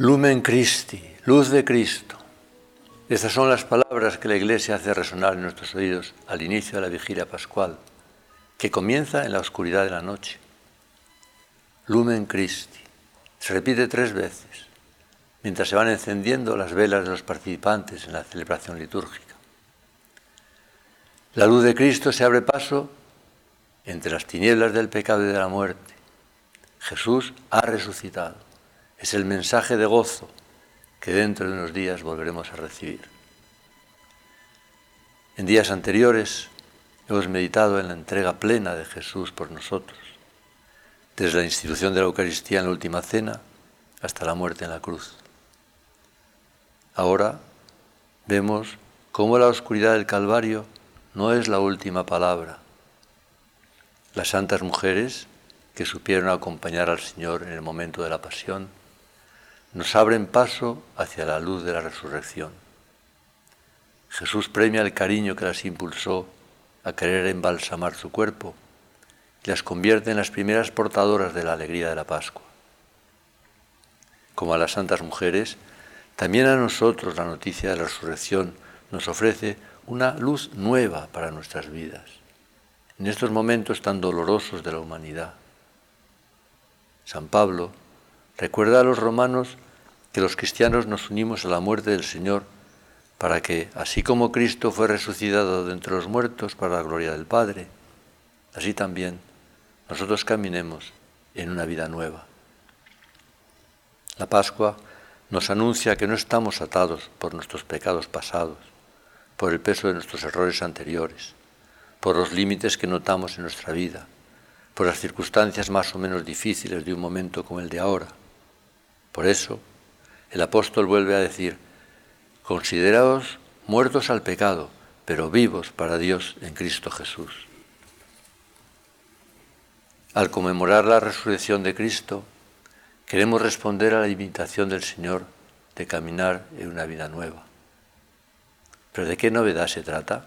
Lumen Christi, luz de Cristo. Estas son las palabras que la Iglesia hace resonar en nuestros oídos al inicio de la vigilia pascual, que comienza en la oscuridad de la noche. Lumen Christi. Se repite tres veces, mientras se van encendiendo las velas de los participantes en la celebración litúrgica. La luz de Cristo se abre paso entre las tinieblas del pecado y de la muerte. Jesús ha resucitado. Es el mensaje de gozo que dentro de unos días volveremos a recibir. En días anteriores hemos meditado en la entrega plena de Jesús por nosotros, desde la institución de la Eucaristía en la última cena hasta la muerte en la cruz. Ahora vemos cómo la oscuridad del Calvario no es la última palabra. Las santas mujeres que supieron acompañar al Señor en el momento de la pasión, nos abren paso hacia la luz de la resurrección. Jesús premia el cariño que las impulsó a querer embalsamar su cuerpo y las convierte en las primeras portadoras de la alegría de la Pascua. Como a las santas mujeres, también a nosotros la noticia de la resurrección nos ofrece una luz nueva para nuestras vidas, en estos momentos tan dolorosos de la humanidad. San Pablo Recuerda a los romanos que los cristianos nos unimos a la muerte del Señor para que, así como Cristo fue resucitado de entre los muertos para la gloria del Padre, así también nosotros caminemos en una vida nueva. La Pascua nos anuncia que no estamos atados por nuestros pecados pasados, por el peso de nuestros errores anteriores, por los límites que notamos en nuestra vida, por las circunstancias más o menos difíciles de un momento como el de ahora por eso, el apóstol vuelve a decir, consideraos muertos al pecado, pero vivos para Dios en Cristo Jesús. Al conmemorar la resurrección de Cristo, queremos responder a la invitación del Señor de caminar en una vida nueva. ¿Pero de qué novedad se trata?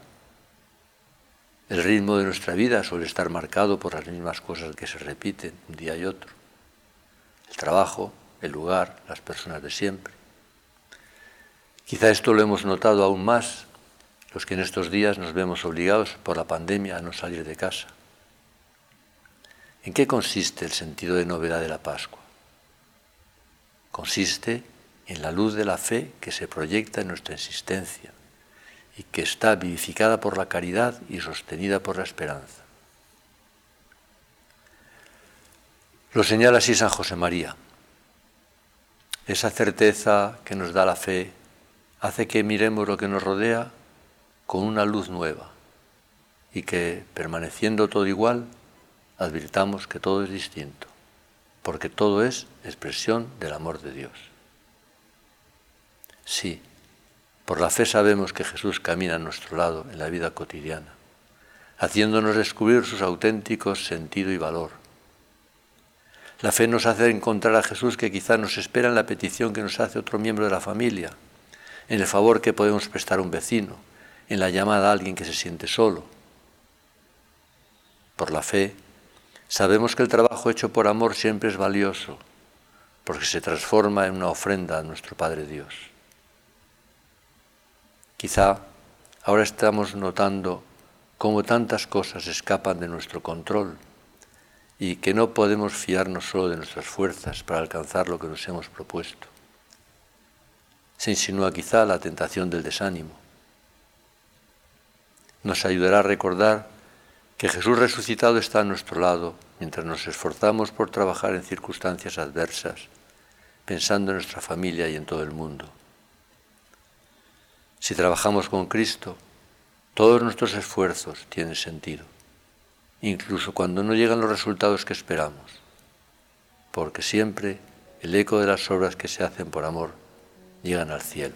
El ritmo de nuestra vida suele estar marcado por las mismas cosas que se repiten un día y otro. El trabajo, el lugar, las personas de siempre. Quizá esto lo hemos notado aún más los que en estos días nos vemos obligados por la pandemia a no salir de casa. ¿En qué consiste el sentido de novedad de la Pascua? Consiste en la luz de la fe que se proyecta en nuestra existencia y que está vivificada por la caridad y sostenida por la esperanza. Lo señala así San José María. Esa certeza que nos da la fe hace que miremos lo que nos rodea con una luz nueva y que, permaneciendo todo igual, advirtamos que todo es distinto, porque todo es expresión del amor de Dios. Sí, por la fe sabemos que Jesús camina a nuestro lado en la vida cotidiana, haciéndonos descubrir sus auténticos sentido y valor la fe nos hace encontrar a Jesús que quizá nos espera en la petición que nos hace otro miembro de la familia, en el favor que podemos prestar a un vecino, en la llamada a alguien que se siente solo. Por la fe, sabemos que el trabajo hecho por amor siempre es valioso, porque se transforma en una ofrenda a nuestro Padre Dios. Quizá ahora estamos notando cómo tantas cosas escapan de nuestro control y que no podemos fiarnos solo de nuestras fuerzas para alcanzar lo que nos hemos propuesto. Se insinúa quizá la tentación del desánimo. Nos ayudará a recordar que Jesús resucitado está a nuestro lado mientras nos esforzamos por trabajar en circunstancias adversas, pensando en nuestra familia y en todo el mundo. Si trabajamos con Cristo, todos nuestros esfuerzos tienen sentido incluso cuando no llegan los resultados que esperamos, porque siempre el eco de las obras que se hacen por amor llegan al cielo.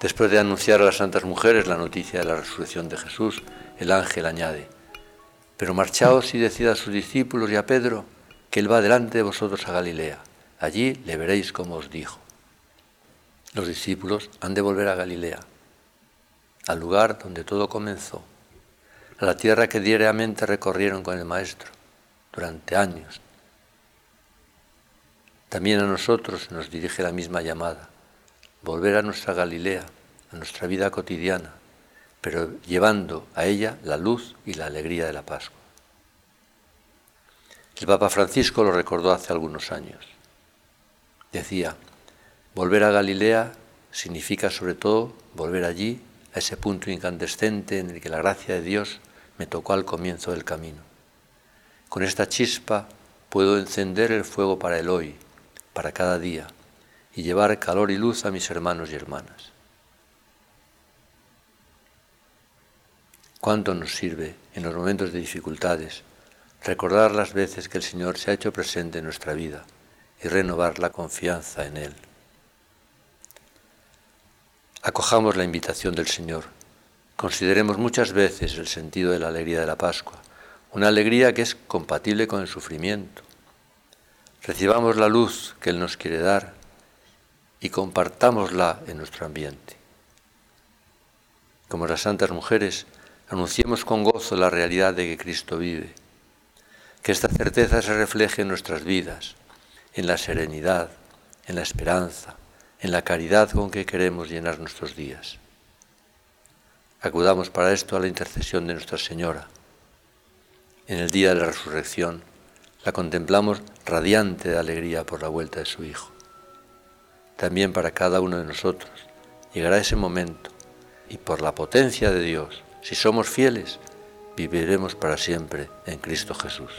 Después de anunciar a las santas mujeres la noticia de la resurrección de Jesús, el ángel añade, pero marchaos y decid a sus discípulos y a Pedro que él va delante de vosotros a Galilea. Allí le veréis como os dijo. Los discípulos han de volver a Galilea, al lugar donde todo comenzó, a la tierra que diariamente recorrieron con el Maestro durante años. También a nosotros nos dirige la misma llamada, volver a nuestra Galilea, a nuestra vida cotidiana, pero llevando a ella la luz y la alegría de la Pascua. El Papa Francisco lo recordó hace algunos años. Decía, volver a Galilea significa sobre todo volver allí, a ese punto incandescente en el que la gracia de Dios me tocó al comienzo del camino. Con esta chispa puedo encender el fuego para el hoy, para cada día, y llevar calor y luz a mis hermanos y hermanas. ¿Cuánto nos sirve en los momentos de dificultades recordar las veces que el Señor se ha hecho presente en nuestra vida y renovar la confianza en Él? Acojamos la invitación del Señor. Consideremos muchas veces el sentido de la alegría de la Pascua, una alegría que es compatible con el sufrimiento. Recibamos la luz que Él nos quiere dar y compartámosla en nuestro ambiente. Como las santas mujeres, anunciemos con gozo la realidad de que Cristo vive. Que esta certeza se refleje en nuestras vidas, en la serenidad, en la esperanza, en la caridad con que queremos llenar nuestros días. Acudamos para esto a la intercesión de Nuestra Señora. En el día de la resurrección la contemplamos radiante de alegría por la vuelta de su Hijo. También para cada uno de nosotros llegará ese momento y por la potencia de Dios si somos fieles, viviremos para siempre en Cristo Jesús.